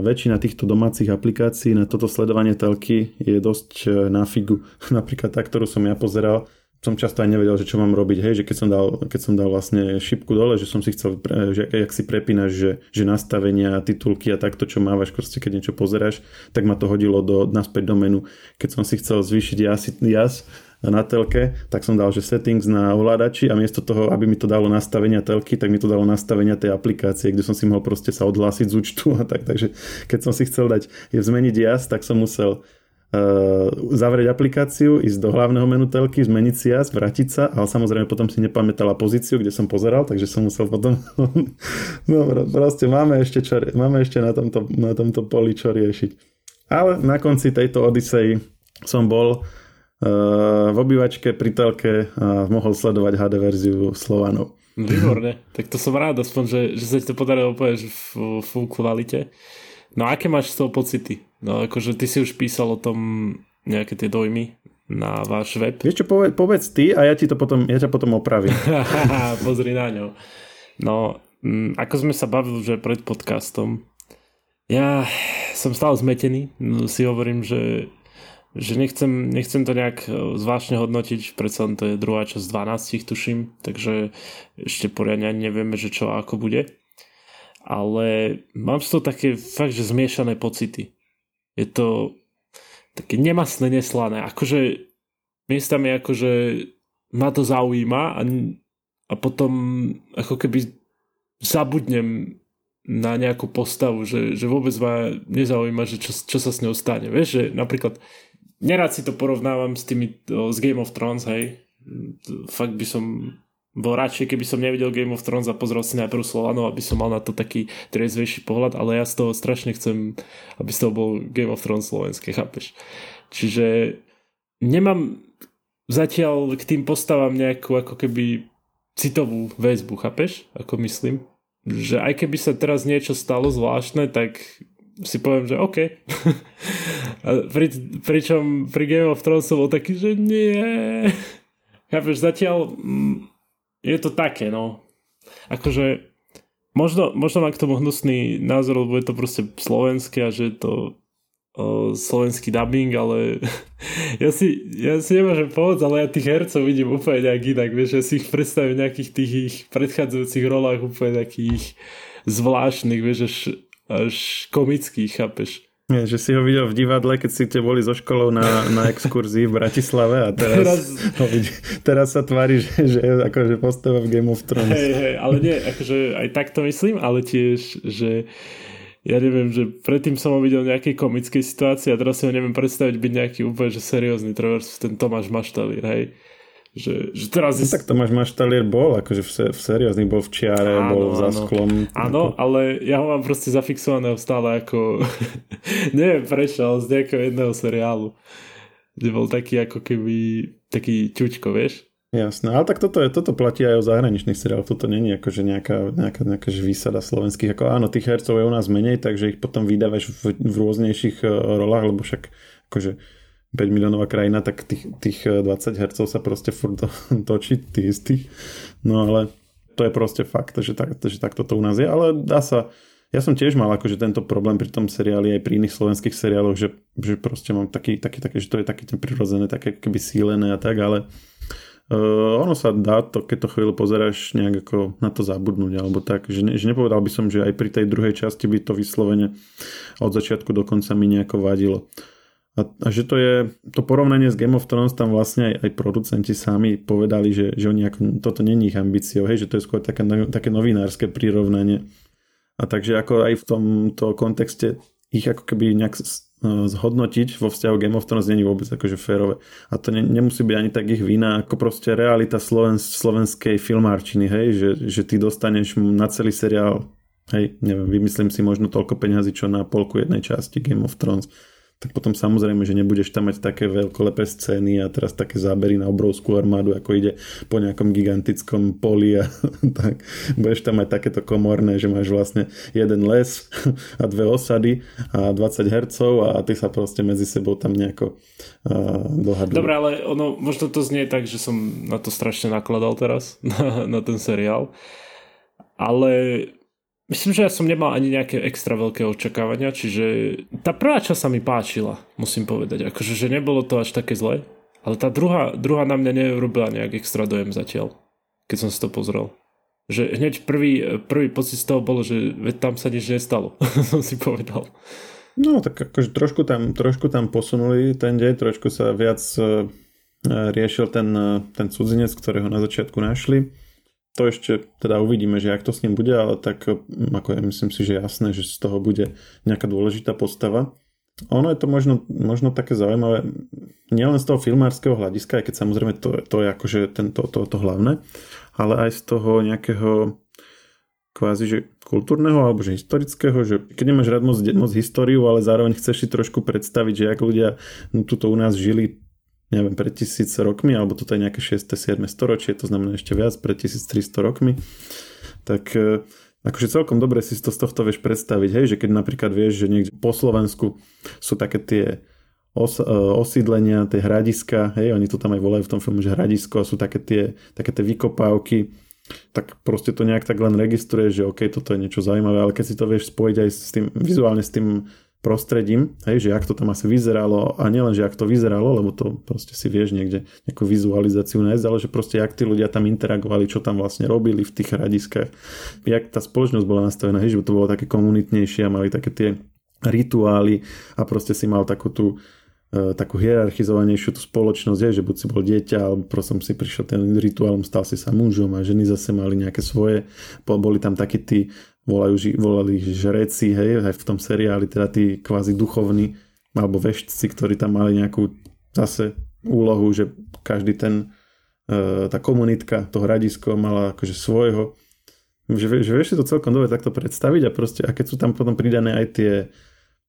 väčšina týchto domácich aplikácií na toto sledovanie telky je dosť e, na figu. Napríklad tá, ktorú som ja pozeral, som často aj nevedel, že čo mám robiť, hej, že keď som dal, keď som dal vlastne šipku dole, že som si chcel, že jak si prepínaš, že, že nastavenia, titulky a takto, čo mávaš, proste keď niečo pozeráš, tak ma to hodilo do, naspäť do menu. Keď som si chcel zvýšiť jas, jas na telke, tak som dal, že settings na ovládači a miesto toho, aby mi to dalo nastavenia telky, tak mi to dalo nastavenia tej aplikácie, kde som si mohol proste sa odhlásiť z účtu a tak. Takže keď som si chcel dať je zmeniť jas, tak som musel zavrieť aplikáciu, ísť do hlavného menu telky, zmeniť si jas, vrátiť sa, ale samozrejme potom si nepamätala pozíciu, kde som pozeral, takže som musel potom... no proste máme ešte, čo, máme ešte na, tomto, na tomto poli čo riešiť. Ale na konci tejto Odisei som bol uh, v obývačke pri telke a mohol sledovať HD verziu Slovanov. Výborne, tak to som rád aspoň, že, že sa ti to podarilo úplne v full kvalite. No aké máš z toho pocity? No akože ty si už písal o tom nejaké tie dojmy na váš web. Vieš čo, povedz, povedz ty a ja, ti to potom, ja ťa potom opravím. Pozri na ňo. No, m, mm, ako sme sa bavili že pred podcastom, ja som stále zmetený. No, si hovorím, že, že nechcem, nechcem to nejak e, zvláštne hodnotiť, predsa to je druhá časť 12, tuším, takže ešte poriadne nevieme, že čo a ako bude ale mám z toho také fakt, že zmiešané pocity. Je to také nemasné, neslané. Akože miestami akože ma to zaujíma a, a potom ako keby zabudnem na nejakú postavu, že, že vôbec ma nezaujíma, že čo, čo sa s ňou stane. Vieš, že napríklad nerad si to porovnávam s tými z Game of Thrones, hej. Fakt by som bol radšej, keby som nevidel Game of Thrones a pozrel si najprv Slovanov, aby som mal na to taký triezvejší pohľad, ale ja z toho strašne chcem, aby z toho bol Game of Thrones slovenské, chápeš? Čiže nemám zatiaľ k tým postavám nejakú ako keby citovú väzbu, chápeš? Ako myslím. Že aj keby sa teraz niečo stalo zvláštne, tak si poviem, že OK. pri, pričom pri Game of Thrones som bol taký, že nie. Chápeš, zatiaľ je to také, no. Akože možno, možno mám k tomu hnusný názor, lebo je to proste slovenské a že je to uh, slovenský dubbing, ale ja si, ja si nemôžem povedať, ale ja tých hercov vidím úplne nejak inak, vieš, ja si ich predstavím v nejakých tých ich predchádzajúcich rolách úplne takých zvláštnych, vieš, až, až komických, chápeš. Nie, že si ho videl v divadle, keď si ste boli so školou na, na exkurzii v Bratislave a teraz, teraz... Ho vidí, teraz sa tvári, že, že je akože postava v Game of Thrones. Hej, hej, ale nie, akože aj tak to myslím, ale tiež, že ja neviem, že predtým som ho videl v nejakej komickej situácii a teraz si ho neviem predstaviť byť nejaký úplne že seriózny trovers, ten Tomáš Maštalír, hej že, že teraz... No, tak Tomáš Maštalier bol, akože v, v seriózny, bol v čiare, áno, bol v zasklom. Áno, ako... ale ja ho mám proste zafixovaného stále ako neviem prečo, ale z nejakého jedného seriálu. Kde bol taký ako keby taký ťučko, vieš? Jasné, ale tak toto, je, toto platí aj o zahraničných seriáloch. Toto není akože nejaká, nejaká, nejaká výsada slovenských. Ako áno, tých hercov je u nás menej, takže ich potom vydávaš v, v rôznejších eh, rolách, lebo však akože 5 miliónová krajina, tak tých, tých 20 eh, hercov sa proste furt to, točí, tých istých. No ale to je proste fakt, že, tak, že takto to u nás je, ale dá sa, ja som tiež mal akože tento problém pri tom seriáli aj pri iných slovenských seriáloch, že, že proste mám taký, taký, taký, že to je také prirodzené, také keby sílené a tak, ale uh, ono sa dá to, keď to chvíľu pozeráš nejak ako na to zabudnúť, alebo tak, že, ne, že nepovedal by som, že aj pri tej druhej časti by to vyslovene od začiatku do konca mi nejako vadilo. A, a že to je, to porovnanie s Game of Thrones tam vlastne aj, aj producenti sami povedali, že, že oni ako, toto není ich ambíciou, hej, že to je skôr také, také novinárske prirovnanie a takže ako aj v tomto kontexte ich ako keby nejak e, zhodnotiť vo vzťahu Game of Thrones není vôbec akože férové. A to ne, nemusí byť ani tak ich vina, ako proste realita sloven, slovenskej filmárčiny, hej, že, že ty dostaneš na celý seriál, hej, neviem, vymyslím si možno toľko peňazí, čo na polku jednej časti Game of Thrones tak potom samozrejme, že nebudeš tam mať také veľkolepé scény a teraz také zábery na obrovskú armádu, ako ide po nejakom gigantickom poli a tak. Budeš tam mať takéto komorné, že máš vlastne jeden les a dve osady a 20 hercov a ty sa proste medzi sebou tam nejako uh, dohadujú. Dobre, ale ono, možno to znie tak, že som na to strašne nakladal teraz, na, na ten seriál. Ale Myslím, že ja som nemal ani nejaké extra veľké očakávania, čiže tá prvá časť sa mi páčila, musím povedať. Akože, že nebolo to až také zlé, ale tá druhá, druhá na mňa neurobila nejak extra dojem zatiaľ, keď som si to pozrel. Že hneď prvý, prvý pocit z toho bolo, že tam sa nič nestalo, som si povedal. No tak akože trošku tam, trošku tam posunuli ten deň, trošku sa viac uh, riešil ten, uh, ten cudzinec, ktorého na začiatku našli to ešte teda uvidíme, že ak to s ním bude, ale tak mm, ako ja myslím si, že jasné, že z toho bude nejaká dôležitá postava. Ono je to možno, možno také zaujímavé, nielen z toho filmárskeho hľadiska, aj keď samozrejme to, to je akože tento, to, to hlavné, ale aj z toho nejakého kvázi, že kultúrneho alebo že historického, že keď nemáš rád moc, moc históriu, ale zároveň chceš si trošku predstaviť, že ak ľudia no, tuto u nás žili neviem, pred tisíc rokmi, alebo toto je nejaké 6. 7. storočie, to znamená ešte viac, pred 1300 rokmi, tak e, akože celkom dobre si to z tohto vieš predstaviť, hej, že keď napríklad vieš, že niekde po Slovensku sú také tie os, e, osídlenia, tie hradiska, hej, oni to tam aj volajú v tom filmu, že hradisko a sú také tie, také tie vykopávky, tak proste to nejak tak len registruje, že OK, toto je niečo zaujímavé, ale keď si to vieš spojiť aj s tým, vizuálne s tým prostredím, hej, že ak to tam asi vyzeralo a nielen, že ak to vyzeralo, lebo to proste si vieš niekde nejakú vizualizáciu nájsť, ale že proste jak tí ľudia tam interagovali, čo tam vlastne robili v tých hradiskách, jak tá spoločnosť bola nastavená, hej, že to bolo také komunitnejšie a mali také tie rituály a proste si mal takú tú e, takú hierarchizovanejšiu tú spoločnosť, je, že buď si bol dieťa, alebo proste si prišiel ten rituálom, stal si sa mužom a ženy zase mali nejaké svoje, boli tam takí tí volajú, volali žreci, hej, aj v tom seriáli, teda tí kvázi duchovní alebo veštci, ktorí tam mali nejakú zase úlohu, že každý ten e, tá komunitka, to hradisko mala akože svojho. Že, že vieš si to celkom dobre takto predstaviť a proste a keď sú tam potom pridané aj tie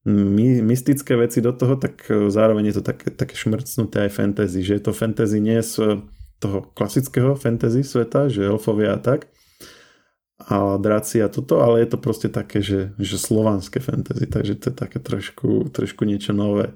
my, mystické veci do toho, tak e, zároveň je to také, také šmrcnuté aj fantasy, že je to fantasy nie z toho klasického fantasy sveta, že elfovia a tak, a draci a toto, ale je to proste také, že, že slovanské fantasy, takže to je také trošku, trošku niečo nové.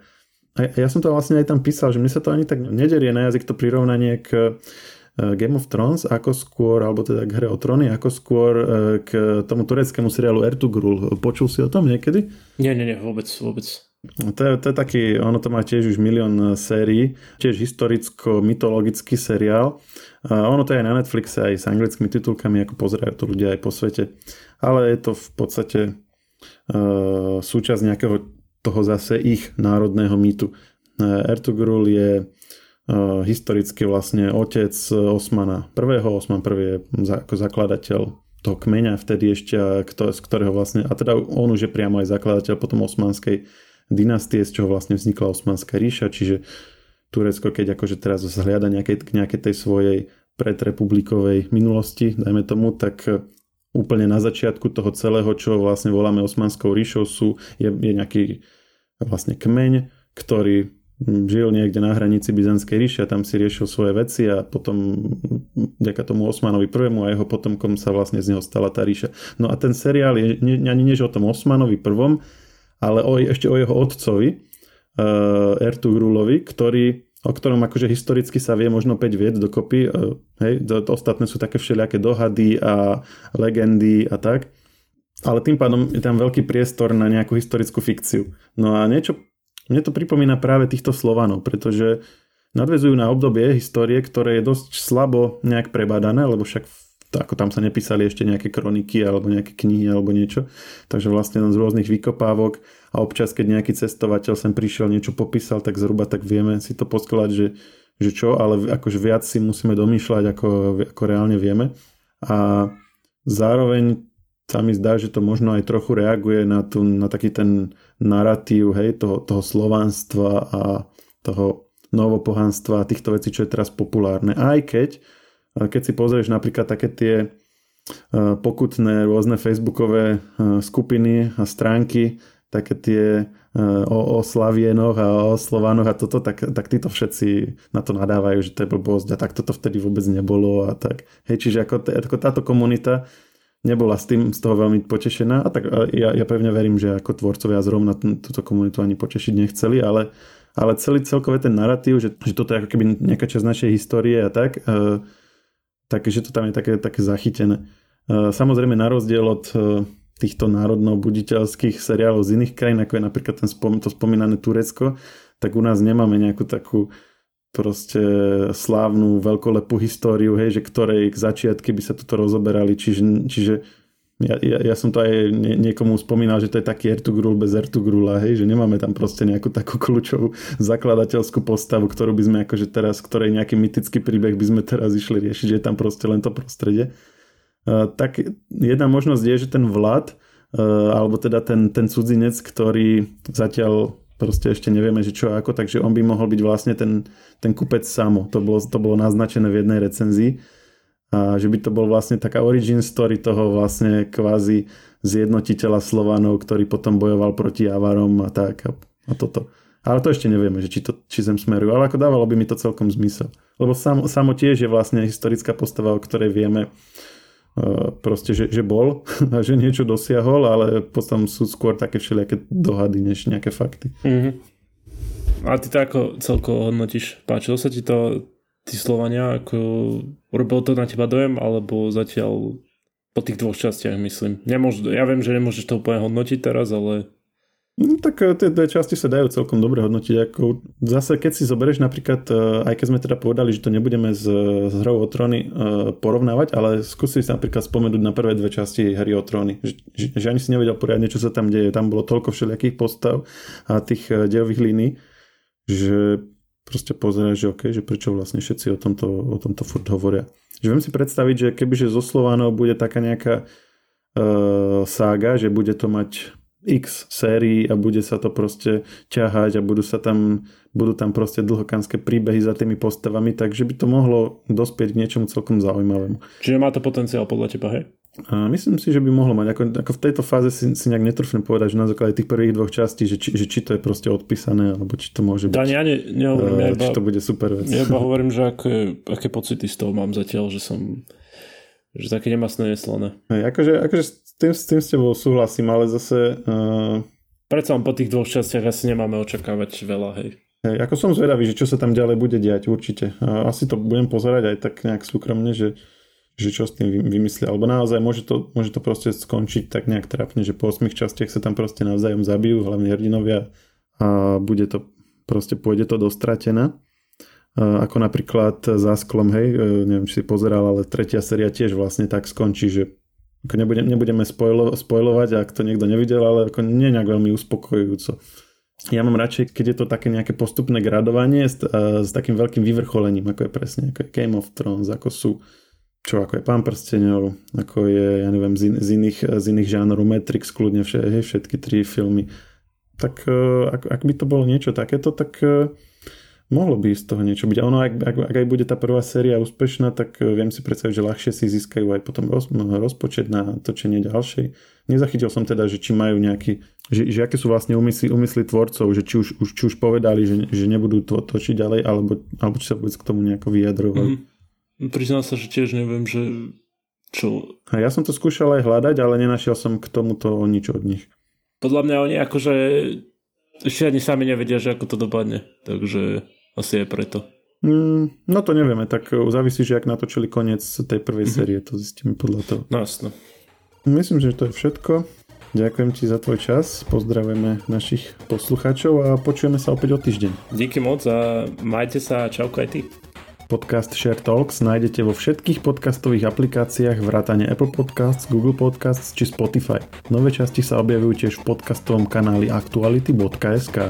A ja som to vlastne aj tam písal, že mne sa to ani tak nederie na jazyk to prirovnanie k e, Game of Thrones, ako skôr, alebo teda k hre o tróny, ako skôr e, k tomu tureckému seriálu Ertugrul. Počul si o tom niekedy? Nie, nie, nie, vôbec, vôbec. No to je, to je taký, ono to má tiež už milión sérií, tiež historicko-mytologický seriál. A ono to je aj na Netflixe aj s anglickými titulkami, ako pozerajú to ľudia aj po svete. Ale je to v podstate uh, súčasť nejakého toho zase ich národného mýtu. Uh, Ertugrul je uh, historicky vlastne otec Osmana I. Osman I je za, ako zakladateľ toho kmeňa vtedy ešte, kto, z ktorého vlastne, a teda on už je priamo aj zakladateľ potom osmanskej dynastie, z čoho vlastne vznikla Osmanská ríša, čiže Turecko, keď akože teraz zhliada nejakej, nejakej tej svojej predrepublikovej minulosti, dajme tomu, tak úplne na začiatku toho celého, čo vlastne voláme Osmanskou ríšou, sú, je, je nejaký vlastne kmeň, ktorý žil niekde na hranici Byzantskej ríše a tam si riešil svoje veci a potom vďaka tomu Osmanovi prvému a jeho potomkom sa vlastne z neho stala tá ríša. No a ten seriál je ani než o tom Osmanovi prvom, ale o, ešte o jeho otcovi, uh, Ertugrulovi, ktorý, o ktorom akože historicky sa vie možno 5 vied dokopy. Uh, hej, to, to ostatné sú také všelijaké dohady a legendy a tak. ale tým pádom je tam veľký priestor na nejakú historickú fikciu. No a niečo, mne to pripomína práve týchto Slovanov, pretože nadvezujú na obdobie histórie, ktoré je dosť slabo nejak prebadané, lebo však ako tam sa nepísali ešte nejaké kroniky alebo nejaké knihy alebo niečo. Takže vlastne z rôznych vykopávok a občas, keď nejaký cestovateľ sem prišiel, niečo popísal, tak zhruba tak vieme si to poskladať, že, že čo, ale akože viac si musíme domýšľať, ako, ako reálne vieme. A zároveň sa mi zdá, že to možno aj trochu reaguje na, tu, na taký ten narratív hej, toho, toho slovanstva a toho novopohanstva a týchto vecí, čo je teraz populárne. Aj keď keď si pozrieš napríklad také tie e, pokutné rôzne facebookové e, skupiny a stránky, také tie e, o, o Slavienoch a o Slovanoch a toto, tak, tak títo všetci na to nadávajú, že to je blbosť a tak toto vtedy vôbec nebolo a tak. Hej, čiže ako, ako táto komunita nebola s tým z toho veľmi potešená a tak ja, ja pevne verím, že ako tvorcovia zrovna túto komunitu ani potešiť nechceli, ale, ale celý celkové ten narratív, že, že toto je ako keby nejaká časť našej histórie a tak, uh, takže to tam je také, také zachytené. E, samozrejme na rozdiel od e, týchto národno-buditeľských seriálov z iných krajín, ako je napríklad ten spom- to spomínané Turecko, tak u nás nemáme nejakú takú proste slávnu, veľkolepú históriu, hej, že ktorej začiatky by sa toto rozoberali, čiže, čiže ja, ja, ja som to aj nie, niekomu spomínal, že to je taký Ertugrul bez Ertugrula, hej, že nemáme tam proste nejakú takú kľúčovú zakladateľskú postavu, ktorú by sme akože teraz, ktorej nejaký mytický príbeh by sme teraz išli riešiť, že je tam proste len to prostredie. Tak jedna možnosť je, že ten Vlad, uh, alebo teda ten, ten cudzinec, ktorý zatiaľ proste ešte nevieme, že čo ako, takže on by mohol byť vlastne ten, ten kupec samo. To bolo, to bolo naznačené v jednej recenzii a že by to bol vlastne taká origin story toho vlastne kvázi zjednotiteľa Slovanov, ktorý potom bojoval proti Avarom a tak a, a toto. Ale to ešte nevieme, že či, to, či zem smerujú. Ale ako dávalo by mi to celkom zmysel. Lebo sam, samo tiež je vlastne historická postava, o ktorej vieme uh, proste, že, že bol a že niečo dosiahol, ale potom sú skôr také všelijaké dohady, než nejaké fakty. Mm-hmm. A ty to ako celko hodnotíš? Páčilo sa ti to tí Slovania, ako urobil to na teba dojem, alebo zatiaľ po tých dvoch častiach, myslím. Nemôž, ja viem, že nemôžeš to úplne hodnotiť teraz, ale... No, tak eh, tie dve časti sa dajú celkom dobre hodnotiť. Ako zase, keď si zoberieš napríklad, eh, aj keď sme teda povedali, že to nebudeme s, s hrou o tróny eh, porovnávať, ale skúsi si napríklad spomenúť na prvé dve časti hry o tróny. Že, že ani si nevedel poriadne, čo sa tam deje. Tam bolo toľko všelijakých postav a tých dejových línií, že proste pozerať, že OK, že prečo vlastne všetci o tomto, o tomto furt hovoria. Že viem si predstaviť, že kebyže zo Slovanov bude taká nejaká uh, sága, že bude to mať x sérií a bude sa to proste ťahať a budú sa tam, budú tam proste dlhokánske príbehy za tými postavami, takže by to mohlo dospieť k niečomu celkom zaujímavému. Čiže má to potenciál podľa teba, hej? A myslím si, že by mohlo mať. Ako, ako v tejto fáze si, si nejak netrúfnem povedať, že na základe tých prvých dvoch častí, že či, že či to je proste odpísané, alebo či to môže byť. Dani, ja ne, nehovorím, uh, ja iba, či to bude super vec. Ja iba hovorím, že aké, aké pocity z toho mám zatiaľ, že som že také nemasné neslané. Hej, akože, akože s, tým, s tým s tebou súhlasím, ale zase... Uh... Predsa po tých dvoch častiach asi nemáme očakávať veľa, hej. Hej, ako som zvedavý, že čo sa tam ďalej bude diať, určite. Asi to budem pozerať aj tak nejak súkromne, že že čo s tým vymyslia, alebo naozaj môže to, môže to proste skončiť tak nejak trapne, že po 8 častiach sa tam proste navzájom zabijú, hlavne hrdinovia a bude to, proste pôjde to dostratená. Ako napríklad za sklom, hej, e, neviem, či si pozeral, ale tretia séria tiež vlastne tak skončí, že ako nebudem, nebudeme spojlo, spojlovať, ak to niekto nevidel, ale ako nie nejak veľmi uspokojujúco. Ja mám radšej, keď je to také nejaké postupné gradovanie s, s takým veľkým vyvrcholením, ako je presne, ako je Game of Thrones, ako sú čo ako je Pán prstenov, ako je, ja neviem, z, in, z, iných, z iných žánrov Matrix, kľudne vše, všetky tri filmy. Tak uh, ak, ak by to bolo niečo takéto, tak mohlo by z toho niečo byť. A ono, ak, ak, ak aj bude tá prvá séria úspešná, tak uh, viem si predstaviť, že ľahšie si získajú aj potom roz, rozpočet na točenie ďalšej. Nezachytil som teda, že či majú nejaký, že, že aké sú vlastne úmysly, úmysly tvorcov, že či už, už, či už povedali, že, že nebudú to točiť ďalej, alebo, alebo či sa vôbec k tomu nejako vyjadrovali. Mm-hmm. Priznám sa, že tiež neviem, že čo... A ja som to skúšal aj hľadať, ale nenašiel som k tomuto nič od nich. Podľa mňa oni akože ešte ani sami nevedia, že ako to dopadne. Takže asi je preto. Mm, no to nevieme, tak závisí, že ak natočili koniec tej prvej mm-hmm. série, to zistíme podľa toho. No jasno. Myslím, že to je všetko. Ďakujem ti za tvoj čas, pozdravujeme našich poslucháčov a počujeme sa opäť o týždeň. Díky moc a majte sa a čauko aj ty. Podcast Share Talks nájdete vo všetkých podcastových aplikáciách vrátane Apple Podcasts, Google Podcasts či Spotify. Nové časti sa objavujú tiež v podcastovom kanáli aktuality.sk.